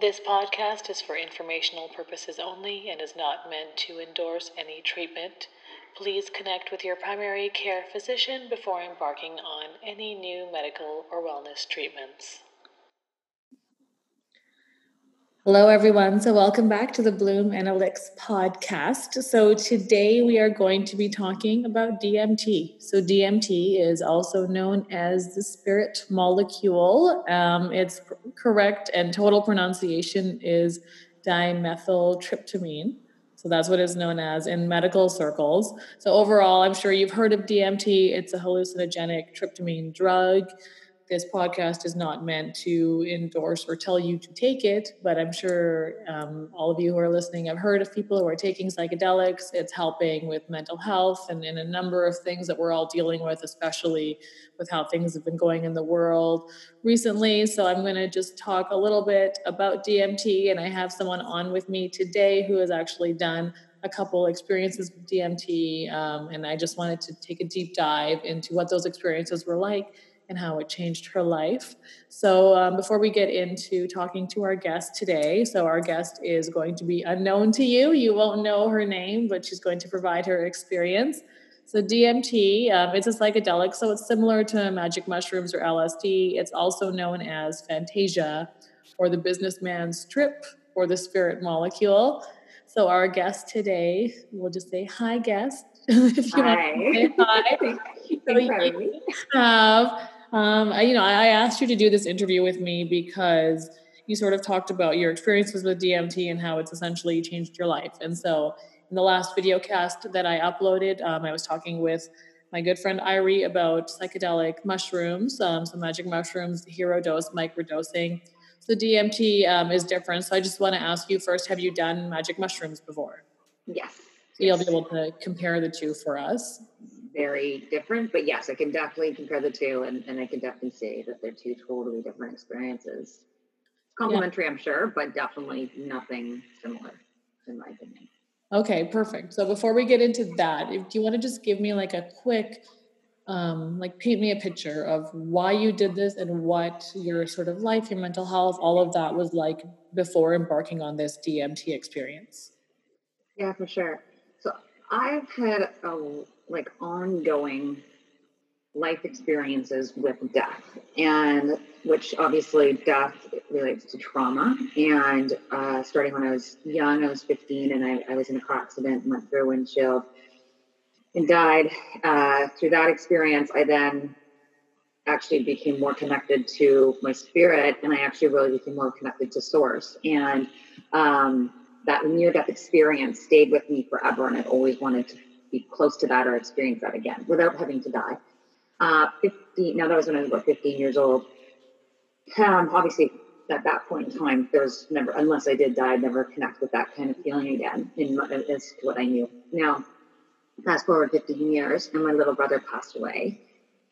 This podcast is for informational purposes only and is not meant to endorse any treatment. Please connect with your primary care physician before embarking on any new medical or wellness treatments. Hello, everyone. So, welcome back to the Bloom Analytics podcast. So, today we are going to be talking about DMT. So, DMT is also known as the spirit molecule. Um, its correct and total pronunciation is dimethyltryptamine. So, that's what it's known as in medical circles. So, overall, I'm sure you've heard of DMT. It's a hallucinogenic tryptamine drug this podcast is not meant to endorse or tell you to take it, but I'm sure um, all of you who are listening have heard of people who are taking psychedelics. It's helping with mental health and in a number of things that we're all dealing with, especially with how things have been going in the world recently. So I'm going to just talk a little bit about DMT, and I have someone on with me today who has actually done a couple experiences with DMT, um, and I just wanted to take a deep dive into what those experiences were like and how it changed her life. So, um, before we get into talking to our guest today, so our guest is going to be unknown to you. You won't know her name, but she's going to provide her experience. So, DMT, um, it's a psychedelic, so it's similar to magic mushrooms or LSD. It's also known as Fantasia or the businessman's trip or the spirit molecule. So, our guest today, we'll just say hi, guest. if you hi. want to say hi. so you have um, I, you know, I asked you to do this interview with me because you sort of talked about your experiences with DMT and how it's essentially changed your life. And so, in the last video cast that I uploaded, um, I was talking with my good friend Irie about psychedelic mushrooms, um, some magic mushrooms, hero dose, microdosing. So DMT um, is different. So I just want to ask you first: Have you done magic mushrooms before? Yes. So you'll be able to compare the two for us very different. But yes, I can definitely compare the two, and, and I can definitely say that they're two totally different experiences. Complementary, yeah. I'm sure, but definitely nothing similar, in my opinion. Okay, perfect. So before we get into that, if, do you want to just give me like a quick, um, like paint me a picture of why you did this and what your sort of life, your mental health, all of that was like before embarking on this DMT experience? Yeah, for sure. So I've had a like ongoing life experiences with death. And which obviously death relates to trauma. And uh, starting when i was young i was 15 and I, I, was in a car accident and went through a windshield and died. Uh, through that experience i then actually became more connected to my spirit and i actually really became more connected to source. And um, that near death experience stayed with me forever and i've always wanted to be close to that or experience that again without having to die. Uh, 15, now that was when I was about 15 years old. Um, obviously, at that point in time, there's never, unless I did die, I'd never connect with that kind of feeling again in, as to what I knew. Now, fast forward 15 years, and my little brother passed away,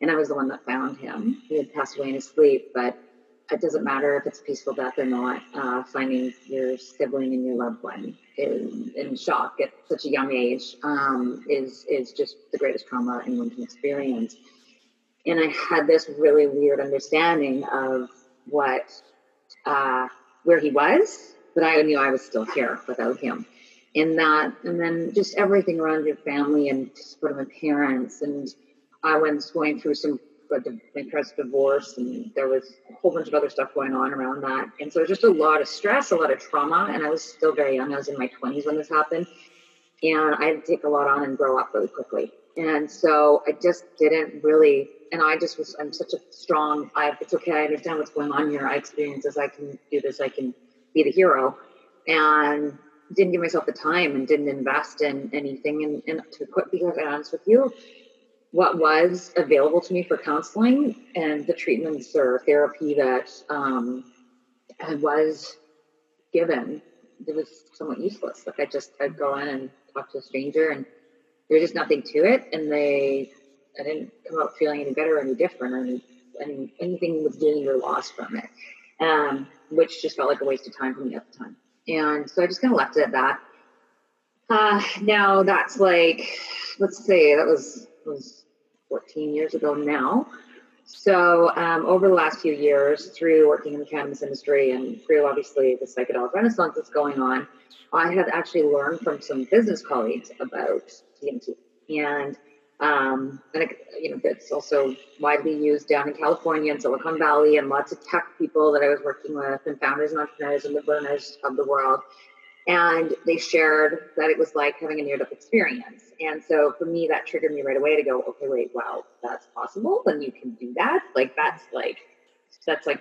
and I was the one that found him. He had passed away in his sleep, but it doesn't matter if it's peaceful death or not. Uh, finding your sibling and your loved one in, shock at such a young age um, is is just the greatest trauma anyone can experience. And I had this really weird understanding of what uh, where he was, but I knew I was still here without him. In that, and then just everything around your family and sort of my parents and I was going through some but my parents divorced and there was a whole bunch of other stuff going on around that. And so just a lot of stress, a lot of trauma. And I was still very young. I was in my 20s when this happened. And I had to take a lot on and grow up really quickly. And so I just didn't really, and I just was, I'm such a strong, I, it's okay. I understand what's going on here. I experience this. I can do this. I can be the hero. And didn't give myself the time and didn't invest in anything. And, and to quite be quite honest with you, what was available to me for counseling and the treatments or therapy that um, I was given, it was somewhat useless. Like I just, I'd go in and talk to a stranger and there's just nothing to it. And they, I didn't come out feeling any better or any different or any, any anything was gained or lost from it, um, which just felt like a waste of time for me at the time. And so I just kind of left it at that. Uh, now that's like, let's say that was was 14 years ago now. So, um, over the last few years, through working in the cannabis industry and through obviously the psychedelic renaissance that's going on, I have actually learned from some business colleagues about DMT. And um, and it, you know, it's also widely used down in California and Silicon Valley, and lots of tech people that I was working with, and founders and entrepreneurs and the learners of the world. And they shared that it was like having a near death experience. And so for me, that triggered me right away to go, okay, wait, wow, that's possible. And you can do that. Like, that's like, that's like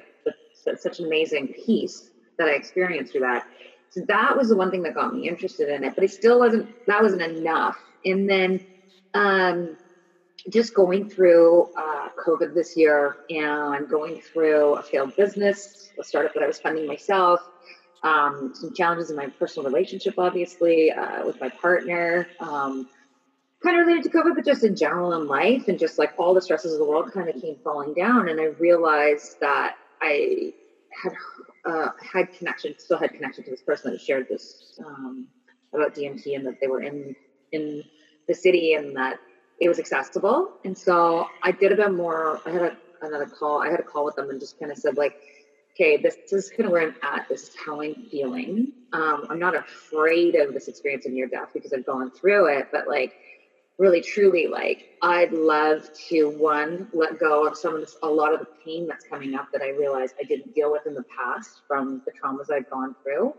that's such an amazing piece that I experienced through that. So that was the one thing that got me interested in it, but it still wasn't, that wasn't enough. And then, um, just going through uh, COVID this year and going through a failed business, a startup that I was funding myself, um, some challenges in my personal relationship, obviously, uh, with my partner, um, kind of related to COVID, but just in general in life, and just like all the stresses of the world kind of came falling down. And I realized that I had uh, had connection, still had connection to this person that shared this um, about DMT and that they were in in the city and that it was accessible. And so I did a bit more. I had a, another call. I had a call with them and just kind of said like, okay, this is kind of where I'm at. This is how I'm feeling. Um, I'm not afraid of this experience of near death because I've gone through it, but like really truly like I'd love to one let go of some of this a lot of the pain that's coming up that I realized I didn't deal with in the past from the traumas i've gone through.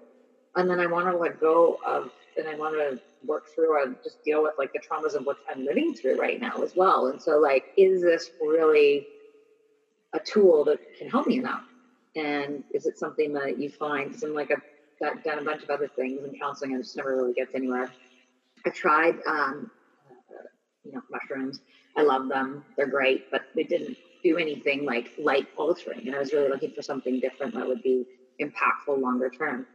And then I want to let go of and I want to work through and just deal with like the traumas of what I'm living through right now as well. And so like, is this really a tool that can help me enough? And is it something that you find? Because I'm like I've done a bunch of other things in counseling and just never really gets anywhere. I tried, um, uh, you know, mushrooms. I love them. They're great, but they didn't do anything like light altering. And I was really looking for something different that would be impactful longer term.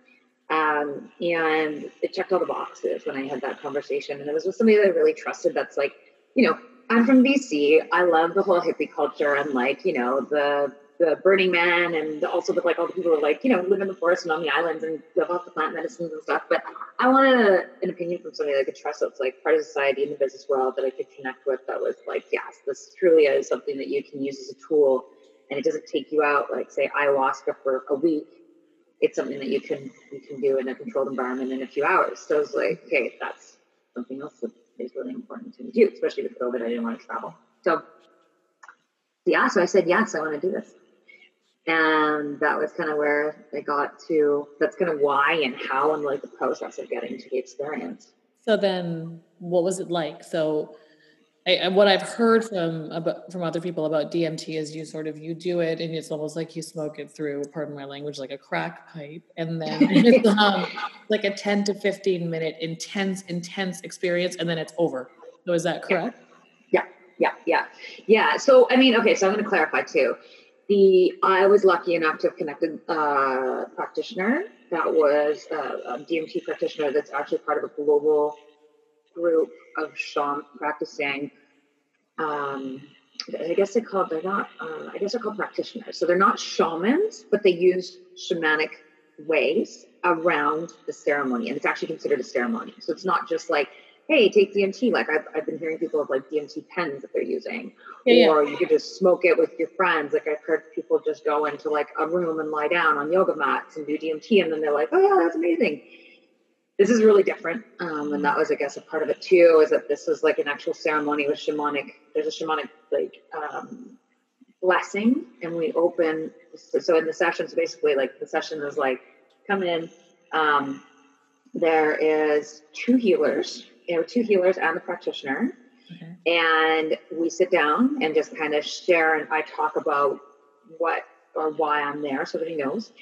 Um, and it checked all the boxes when I had that conversation. And it was with somebody that I really trusted that's like, you know, I'm from BC. I love the whole hippie culture and like, you know, the the Burning Man and also with like all the people who like, you know, live in the forest and on the islands and live off the plant medicines and stuff. But I wanted an opinion from somebody I could trust that's like part of society in the business world that I could connect with that was like, yes, this truly is something that you can use as a tool and it doesn't take you out like say ayahuasca for a week it's something that you can you can do in a controlled environment in a few hours. So it's like, okay, that's something else that is really important to me too, especially with COVID. I didn't want to travel. So yeah, so I said yes, I want to do this. And that was kind of where I got to that's kind of why and how and like the process of getting to the experience. So then what was it like? So I, what I've heard from about, from other people about DMT is you sort of you do it and it's almost like you smoke it through, pardon my language, like a crack pipe, and then it's um, like a ten to fifteen minute intense, intense experience, and then it's over. So is that correct? Yeah, yeah, yeah, yeah. So I mean, okay, so I'm going to clarify too. The I was lucky enough to have connected uh, a practitioner that was a, a DMT practitioner that's actually part of a global group of shaman practicing. Um, I guess they call they're not. Uh, I guess they're called practitioners. So they're not shamans, but they use shamanic ways around the ceremony, and it's actually considered a ceremony. So it's not just like, hey, take DMT. Like I've, I've been hearing people of like DMT pens that they're using, yeah, or yeah. you could just smoke it with your friends. Like I've heard people just go into like a room and lie down on yoga mats and do DMT, and then they're like, oh yeah, that's amazing this is really different. Um, and that was, I guess, a part of it too, is that this was like an actual ceremony with shamanic, there's a shamanic like um, blessing. And we open, so in the sessions, basically like the session is like, come in, um, there is two healers, there are two healers and the practitioner. Okay. And we sit down and just kind of share, and I talk about what or why I'm there so that he knows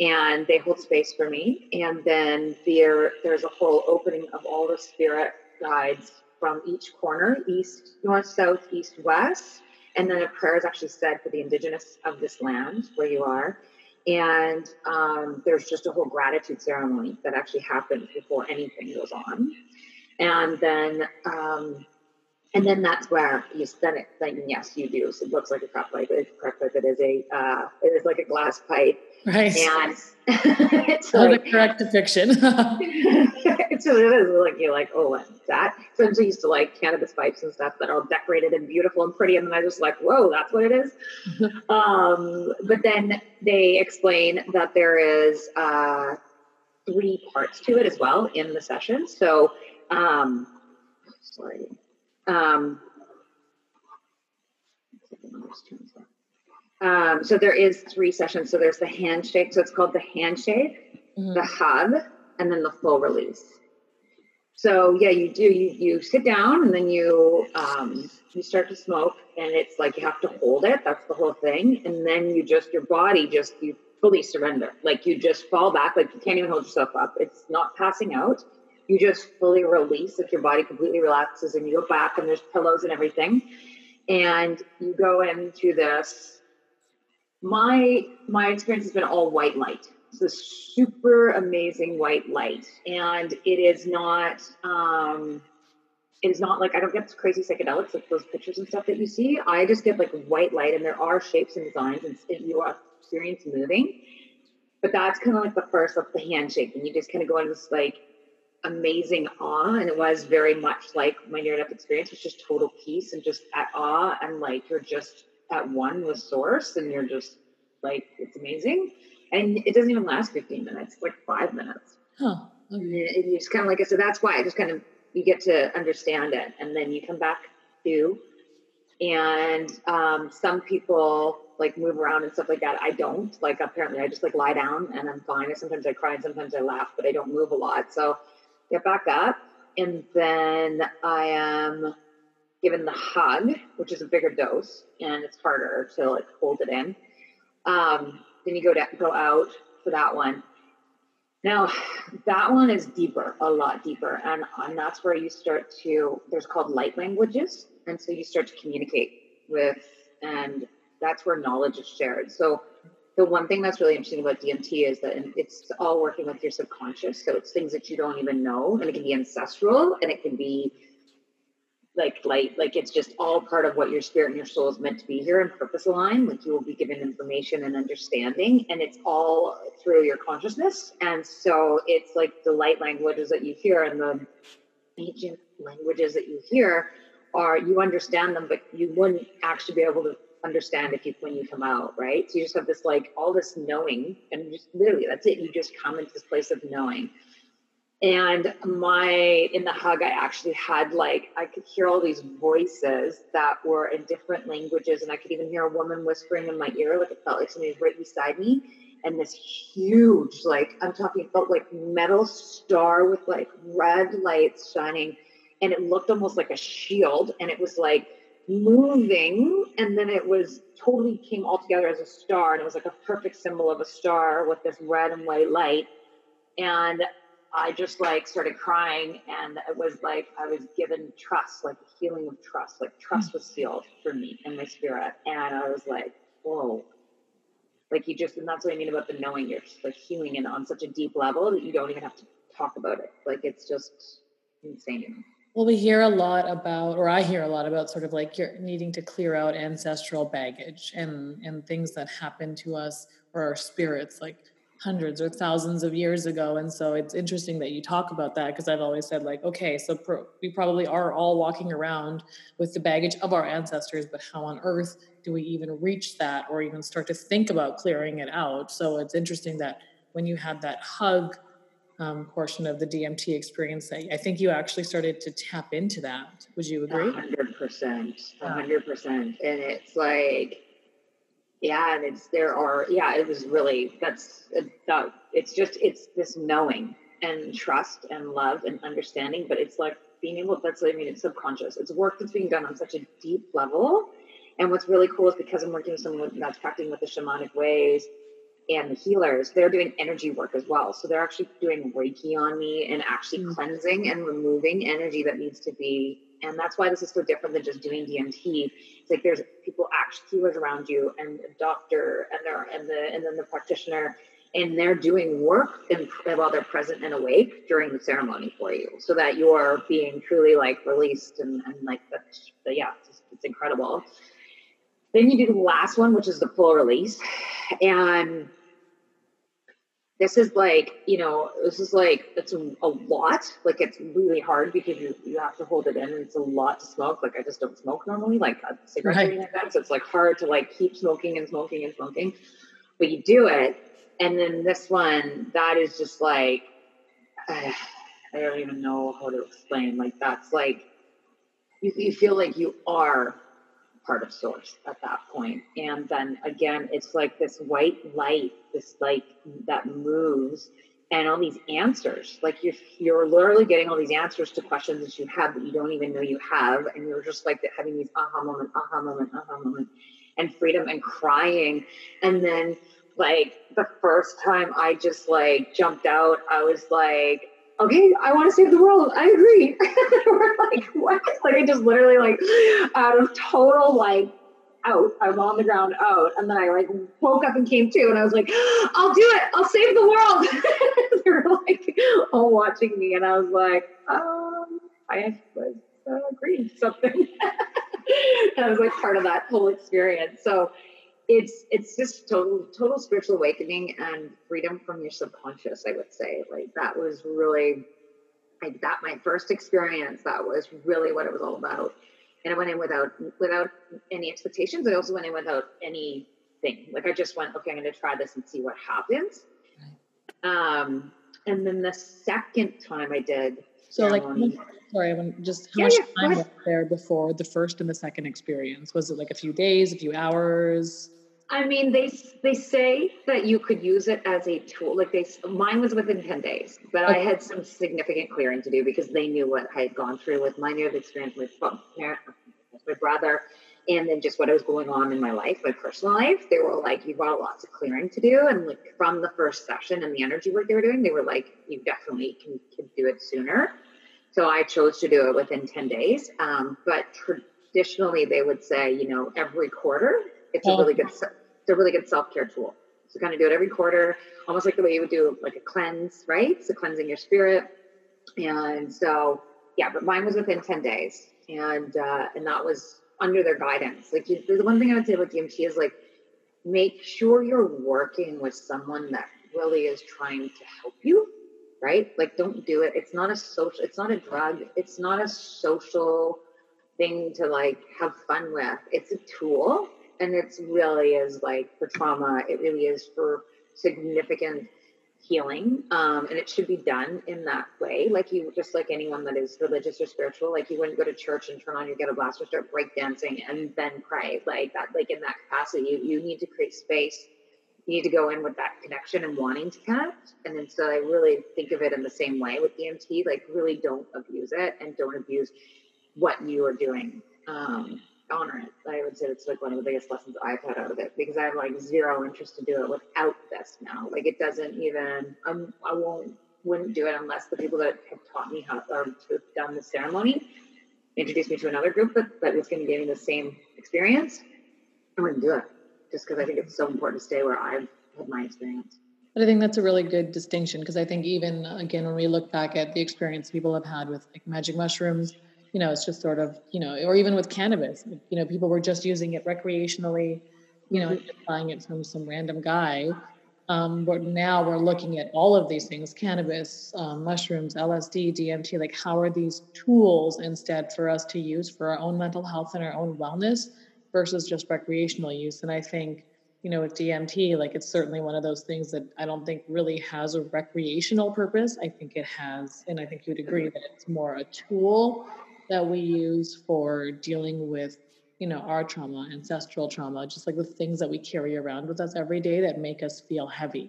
and they hold space for me. And then there, there's a whole opening of all the spirit guides from each corner, east, north, south, east, west. And then a prayer is actually said for the indigenous of this land where you are. And um, there's just a whole gratitude ceremony that actually happens before anything goes on. And then um, and then that's where you then it then yes you do so it looks like a crop pipe it's crop pipe it is a uh, it is like a glass pipe right and it's oh, like, the correct depiction it's so it is like you're like, oh, what's that? So I'm so used to like cannabis pipes and stuff that are all decorated and beautiful and pretty, and then I just like, whoa, that's what it is. um, but then they explain that there is uh, three parts to it as well in the session. So, um, sorry. Um, um, so there is three sessions. So there's the handshake. So it's called the handshake, mm-hmm. the hug, and then the full release. So yeah, you do. You you sit down and then you um, you start to smoke, and it's like you have to hold it. That's the whole thing. And then you just your body just you fully surrender. Like you just fall back. Like you can't even hold yourself up. It's not passing out. You just fully release. Like your body completely relaxes, and you go back, and there's pillows and everything, and you go into this my my experience has been all white light. It's a super amazing white light, and it is not. Um, it is not like I don't get this crazy psychedelics like those pictures and stuff that you see. I just get like white light, and there are shapes and designs, and you are experience moving. But that's kind of like the first, like the handshake, and you just kind of go into this like amazing awe, and it was very much like my near death experience. Was just total peace and just at awe, and like you're just at one with source and you're just like it's amazing. And it doesn't even last 15 minutes like five minutes. Huh. Okay. and you just kind of like i said that's why i just kind of you get to understand it and then you come back to and um, some people like move around and stuff like that. I don't like apparently i just like lie down and i'm fine and sometimes i cry and sometimes i laugh but i don't move a lot so get back up and then i am given the hug, which is a bigger dose and it's harder to like hold it in. Um, then you go to go out for that one. Now that one is deeper, a lot deeper, and and that's where you start to. There's called light languages, and so you start to communicate with, and that's where knowledge is shared. So the one thing that's really interesting about DMT is that it's all working with your subconscious. So it's things that you don't even know, and it can be ancestral, and it can be like like like it's just all part of what your spirit and your soul is meant to be here and purpose aligned like you will be given information and understanding and it's all through your consciousness and so it's like the light languages that you hear and the ancient languages that you hear are you understand them but you wouldn't actually be able to understand if you when you come out right? So you just have this like all this knowing and just literally that's it. You just come into this place of knowing. And my in the hug i actually had like i could hear all these voices that were in different languages and i could even hear a woman whispering in my ear like it felt like somebody was right beside me. And this huge like i'm talking about like metal star with like red lights shining. And it looked almost like a shield and it was like moving and then it was totally came all together as a star and it was like a perfect symbol of a star with this red and white light and I just like started crying and it was like I was given trust, like a feeling of trust, like trust was sealed for me in my spirit. And I was like, whoa. Like you just, and that's what I mean about the knowing you're just like healing it on such a deep level that you don't even have to talk about it. Like it's just insane. Well, we hear a lot about, or I hear a lot about sort of like you're needing to clear out ancestral baggage and, and things that happened to us or our spirits. Like hundreds or thousands of years ago and so it's interesting that you talk about that because i've always said like okay so pro- we probably are all walking around with the baggage of our ancestors but how on earth do we even reach that or even start to think about clearing it out so it's interesting that when you had that hug um, portion of the dmt experience that i think you actually started to tap into that. Would you agree? 100% 100% and it's like yeah and it's there are yeah it was really that's that it's just it's this knowing and trust and love and understanding but it's like being able that's what i mean it's subconscious. It's work that's being done on such a deep level. And what's really cool is because i'm working with someone that's practicing with the shamanic ways and the healers they're doing energy work as well so they're actually doing reiki on me and actually mm-hmm. cleansing and removing energy that needs to be and that's why this is so different than just doing DMT. It's like there's people actually healers around you and a doctor and there and the and then the practitioner and they're doing work and while they're present and awake during the ceremony for you so that you're being truly like released and, and like the, the yeah it's, it's incredible then you do the last one which is the full release and this is like you know this is like it's a, a, lot. Like it's really hard because you, you have to hold it in and it's a lot to smoke. Like i just don't smoke normally like a cigarette right. like that so it's like hard to like keep smoking and smoking and smoking. But you do it and then this one that is just like uh, i don't even know how to explain. Like that's like you, you feel like you are part of source at that point. And then again it's like this white light this like that moves and all these answers. Like you're you're literally getting all these answers to questions that you have that you don't even know you have and you're just like having these aha moment aha moment aha moment and freedom and crying. And then like the first time i just like jumped out i was like okay, I want to save the world. I agree. We're like, what? Like, I just literally like out of total like out. I'm on the ground out. And then I like woke up and came to and I was like, I'll do it. I'll save the world. they were like all watching me. And I was like, um, I was uh, agreeing something. that was like part of that whole experience. So it's it's just total total spiritual awakening and freedom from your subconscious i would say. Like that was really like that my first experience that was really what it was all about. And i went in without without any expectations. I also went in without anything. Like i just went okay i'm going to try this and see what happens. Um and then the second time i did so like sorry i want just how yeah, much yeah, time was there before the first and the second experience was it like a few days a few hours I mean, they they say that you could use it as a tool. Like they, mine was within ten days, but okay. I had some significant clearing to do because they knew what I had gone through with my near experience with my brother, and then just what was going on in my life, my personal life. They were like, "You've got lots of clearing to do," and like from the first session and the energy work they were doing, they were like, "You definitely can, can do it sooner." So I chose to do it within ten days. Um, but traditionally, they would say, you know, every quarter. It's a really good it's a really good self-care tool. So kind of do it every quarter, almost like the way you would do like a cleanse, right? So cleansing your spirit. And so, yeah, but mine was within 10 days. And uh, and that was under their guidance. Like you, the one thing I would say about DMT is like make sure you're working with someone that really is trying to help you, right? Like don't do it. It's not a social, it's not a drug, it's not a social thing to like have fun with. It's a tool and it's really is like for trauma it really is for significant healing um, and it should be done in that way like you just like anyone that is religious or spiritual like you wouldn't go to church and turn on your ghetto blaster start breakdancing and then pray like that like in that capacity you, you need to create space you need to go in with that connection and wanting to connect and then so i really think of it in the same way with dmt like really don't abuse it and don't abuse what you are doing um, honor it. I would say it's like one of the biggest lessons I've had out of it because I have like zero interest to do it without this now. Like it doesn't even, um, I won't, wouldn't do it unless the people that have taught me how or to have done the ceremony introduced me to another group that, that was going to give me the same experience. I wouldn't do it just because I think it's so important to stay where I've had my experience. But I think that's a really good distinction because I think even again when we look back at the experience people have had with like magic mushrooms, you know, it's just sort of, you know, or even with cannabis, you know, people were just using it recreationally, you know, mm-hmm. buying it from some random guy. Um, but now we're looking at all of these things cannabis, um, mushrooms, LSD, DMT like, how are these tools instead for us to use for our own mental health and our own wellness versus just recreational use? And I think, you know, with DMT, like, it's certainly one of those things that I don't think really has a recreational purpose. I think it has, and I think you'd agree that it's more a tool that we use for dealing with you know our trauma ancestral trauma just like the things that we carry around with us every day that make us feel heavy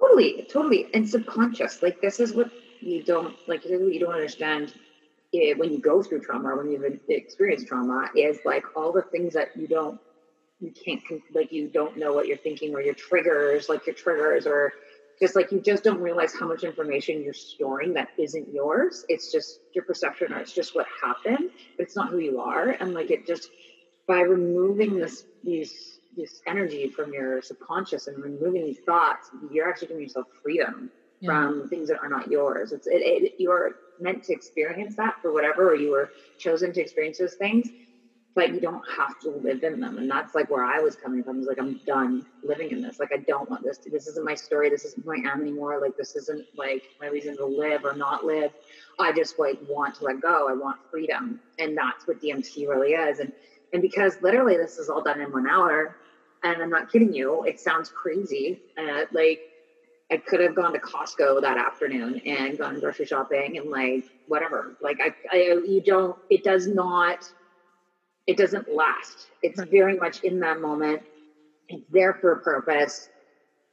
totally totally and subconscious like this is what you don't like you don't understand it, when you go through trauma or when you've experienced trauma is like all the things that you don't you can't like you don't know what you're thinking or your triggers like your triggers or just like you just don't realize how much information you're storing that isn't yours. It's just your perception or it's just what happened, but it's not who you are. And like it just by removing this these this energy from your subconscious and removing these thoughts, you're actually giving yourself freedom yeah. from things that are not yours. It's it, it, you're meant to experience that for whatever, or you were chosen to experience those things. but you don't have to live in them. And that's like where I was coming from. I was like, I'm done living in this. Like, I don't want this. To, this isn't my story. This isn't who I am anymore. Like, this isn't like my reason to live or not live. I just like want to let go. I want freedom. And that's what DMT really is. And and because literally this is all done in one hour, and I'm not kidding you, it sounds crazy. Uh, like I could have gone to Costco that afternoon and gone grocery shopping and like whatever. Like I, I you don't. It does not it doesn't last. It's very much in that moment. It's there for a purpose.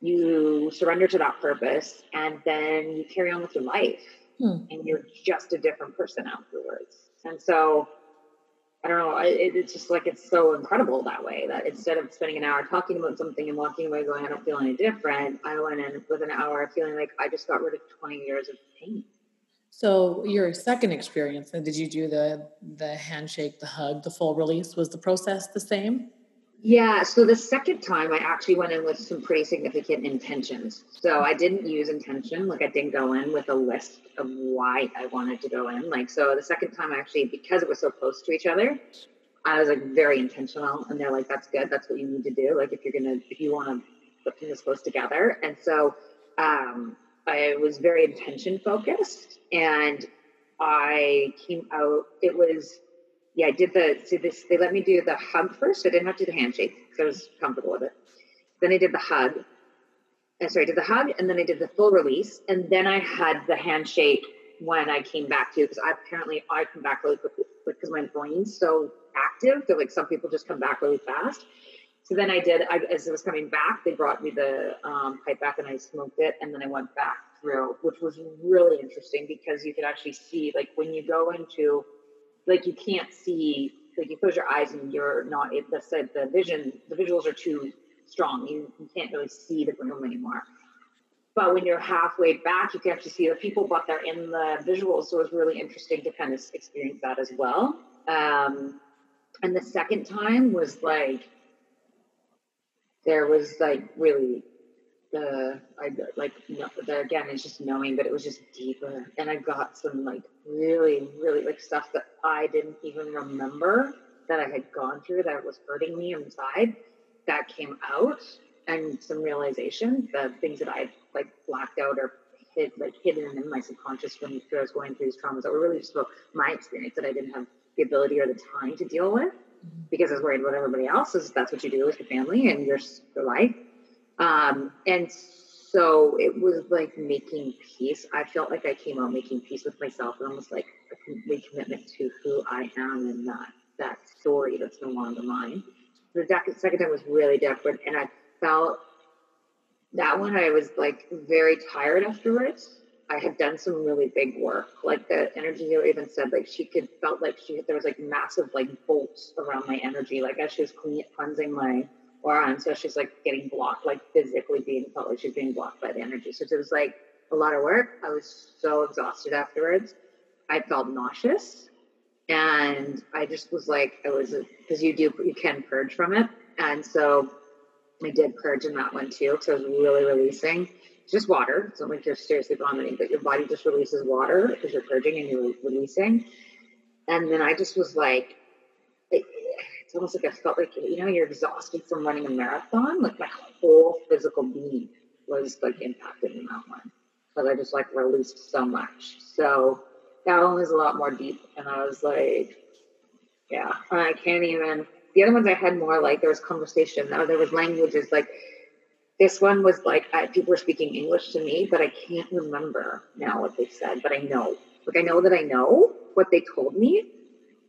You surrender to that purpose and then you carry on with your life hmm. and you're just a different person afterwards. And so I don't know, it, it's just like it's so incredible that way that instead of spending an hour talking about something and walking away going, I don't feel any different, I went in with an hour feeling like I just got rid of 20 years of pain. So your second experience, did you do the the handshake, the hug, the full release? Was the process the same? Yeah. So the second time, I actually went in with some pretty significant intentions. So I didn't use intention, like I didn't go in with a list of why I wanted to go in. Like so, the second time, actually, because it was so close to each other, I was like very intentional, and they're like, "That's good. That's what you need to do. Like if you're gonna, if you want to put things close together." And so. um I was very intention focused and I came out, it was, yeah, I did the, so this, they let me do the hug first. I didn't have to do the handshake because I was comfortable with it. Then I did the hug. And sorry, I did the hug and then I did the full release. And then I had the handshake when I came back to, because I apparently I come back really quickly because my brain's so active that like some people just come back really fast. So then I did, I, as it was coming back, they brought me the um, pipe back and I smoked it. And then I went back through, which was really interesting because you could actually see, like, when you go into, like, you can't see, like, you close your eyes and you're not, it, the, said the vision, the visuals are too strong. You, you can't really see the room anymore. But when you're halfway back, you can actually see the people, but they're in the visuals. So it was really interesting to kind of experience that as well. Um, and the second time was like, there was like really the I like no, the again it's just knowing but it was just deeper and I got some like really really like stuff that I didn't even remember that I had gone through that was hurting me inside that came out and some realization the things that I like blacked out or hid like hidden in my subconscious when I was going through these traumas that were really just about my experience that I didn't have the ability or the time to deal with mm-hmm. because I was worried about everybody else. Is that's what you do with your family and your, your life. Um, and so it was like making peace. I felt like I came out making peace with myself and almost like a recommitment to who I am and that that story that's no longer mine. The second time was really different, and I felt that one I was like very tired afterwards I had done some really big work. Like the energy healer even said, like she could felt like she there was like massive like bolts around my energy, like as she was cleansing my aura, and so she's like getting blocked, like physically being like she's being blocked by the energy. So it was like a lot of work. I was so exhausted afterwards. I felt nauseous, and I just was like, I was because you do you can purge from it, and so I did purge in that one too. So I was really releasing just water. It's not like you're seriously vomiting, but your body just releases water because you're purging and you're releasing. And then I just was like, it, it's almost like I felt like, you know, you're exhausted from running a marathon. Like my whole physical being was like impacted in that one because I just like released so much. So that one was a lot more deep. And I was like, yeah, I can't even. The other ones I had more like there was conversation, or there was languages like this one was like I, people were speaking English to me, but I can't remember now what they said. But I know, like I know that I know what they told me.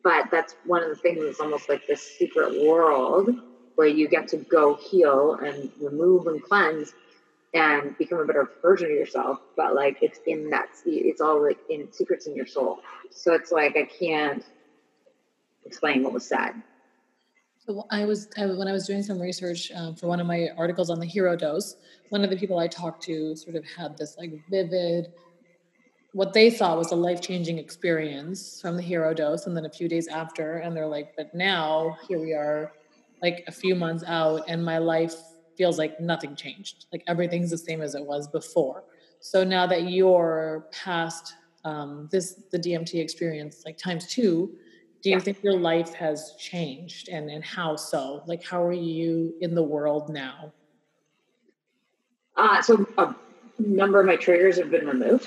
But that's one of the things. It's almost like this secret world where you get to go heal and remove and cleanse and become a better version of yourself. But like it's in that. It's all like in secrets in your soul. So it's like I can't explain what was said. So I was I, when I was doing some research um, for one of my articles on the hero dose. One of the people I talked to sort of had this like vivid, what they thought was a life changing experience from the hero dose, and then a few days after, and they're like, but now here we are, like a few months out, and my life feels like nothing changed. Like everything's the same as it was before. So now that you're past um, this the DMT experience, like times two Do you yeah. think your life has changed and, and how so? Like, how are you in the world now? Uh, so a number of my triggers have been removed.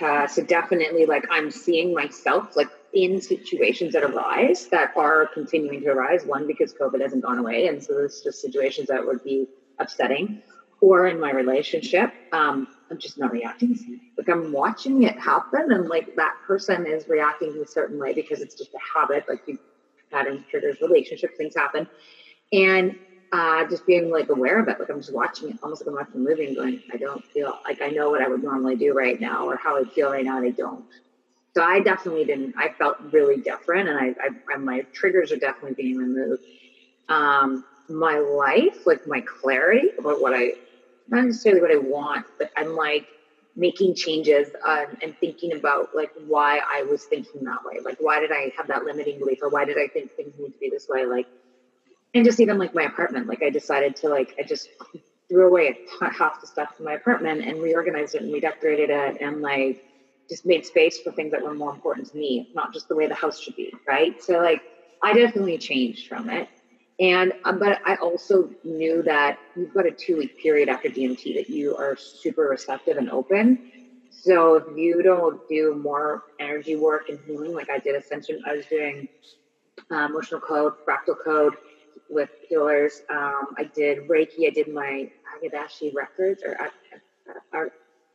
Uh, so definitely like I'm seeing myself like in situations that arise that are continuing to arise. One, because COVID hasn't gone away. And so there's just situations that would be upsetting. Or in my relationship, um, I'm just not reacting Like I'm watching it happen and like that person is reacting in a certain way because it's just a habit. Like you patterns, triggers, relationship things happen. And uh, just being like aware of it. Like I'm just watching it, almost like I'm watching a movie and going, I don't feel like I know what I would normally do right now or how I feel right now, and I don't. So I definitely didn't. I felt really different, and I, I my triggers are definitely being removed. Um, my life, like my clarity about what I, not necessarily what I want, but I'm like making changes um, and thinking about like why I was thinking that way. Like why did I have that limiting belief, or why did I think things need to be this way? Like, and just even like my apartment, like I decided to like I just threw away half the stuff in my apartment and reorganized it and redecorated it and like just made space for things that were more important to me, not just the way the house should be, right? So like I definitely changed from it. And um, but I also knew that you've got a two week period after DMT that you are super receptive and open. So if you don't do more energy work and healing, like I did ascension, I was doing uh, emotional code, fractal code with healers. Um, I did Reiki. I did my Akashic records or art. Uh, uh,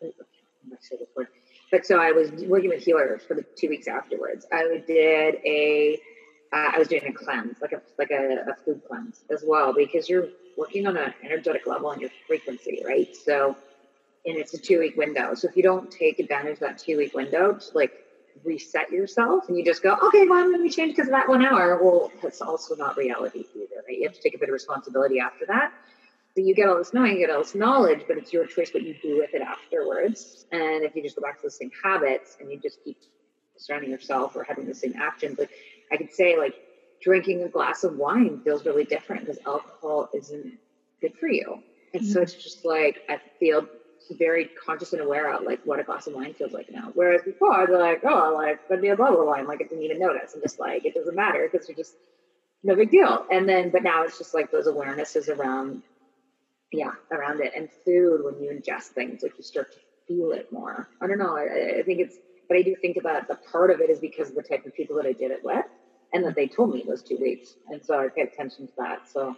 I'm not sure the word but so I was working with healers for the two weeks afterwards. I did a, uh, I was doing a cleanse, like a like a, a food cleanse as well, because you're working on an energetic level and your frequency, right? So, and it's a two week window. So if you don't take advantage of that two week window to like reset yourself, and you just go, okay, well I'm going to be changed because of that one hour. Well, that's also not reality either, right? You have to take a bit of responsibility after that. So you get all this knowing, you get all this knowledge, but it's your choice what you do with it afterwards. And if you just go back to the same habits and you just keep surrounding yourself or having the same actions, like I could say, like drinking a glass of wine feels really different because alcohol isn't good for you. And mm-hmm. so it's just like I feel very conscious and aware of like what a glass of wine feels like now. Whereas before I'd be like, oh, like that'd be a bottle of wine, like I didn't even notice. I'm just like it doesn't matter because you're just no big deal. And then, but now it's just like those awarenesses around yeah around it and food when you ingest things like you start to feel it more i don't know I, I, think it's but i do think that the part of it is because of the type of people that i did it with and that they told me those two weeks and so i pay attention to that so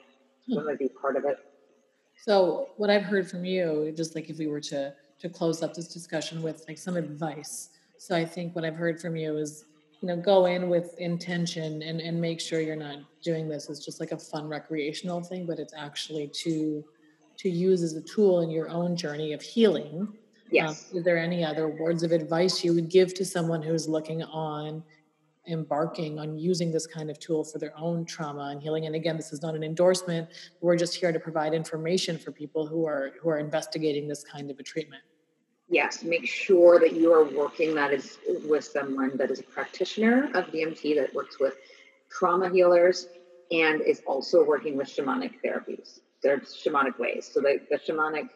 hmm. that might be part of it so what i've heard from you just like if we were to to close up this discussion with like some advice so i think what i've heard from you is you know go in with intention and and make sure you're not doing this as just like a fun recreational thing but it's actually to to use as a tool in your own journey of healing. Um, yes. Um, is there any other words of advice you would give to someone who's looking on embarking on using this kind of tool for their own trauma and healing. And again this is not an endorsement. We're just here to provide information for people who are who are investigating this kind of a treatment. Yes make sure that you are working that is with someone that is a practitioner of dmt that works with trauma healers and is also working with shamanic therapies. Their shamanic ways. So the, the shamanic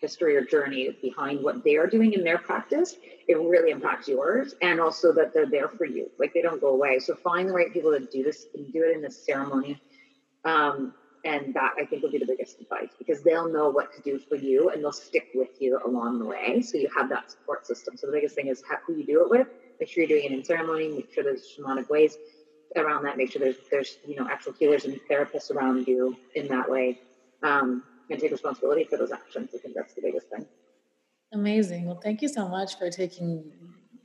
history or journey behind what they are doing in their practice, it really impacts yours. And also that they're there for you. Like they don't go away. So find the right people to do this and do it in this ceremony. Um, and that I think will be the biggest advice because they'll know what to do for you and they'll stick with you along the way. So you have that support system. So the biggest thing is who you do it with. Make sure you're doing it in ceremony. Make sure there's shamanic ways around that. Make sure there's there's you know actual healers and therapists around you in that way, um, and take responsibility for those actions. I think that's the biggest thing. Amazing. Well, thank you so much for taking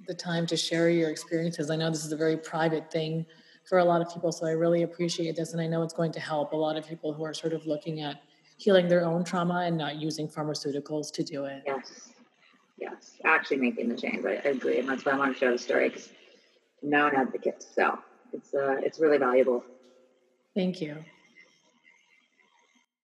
the time to share your experiences. I know this is a very private thing for a lot of people, so I really appreciate this, and I know it's going to help a lot of people who are sort of looking at healing their own trauma and not using pharmaceuticals to do it. Yes. Yes, actually making the change. I, I agree, and that's why I want to share the story because I'm now an advocate. So it's uh, it's really valuable. Thank you.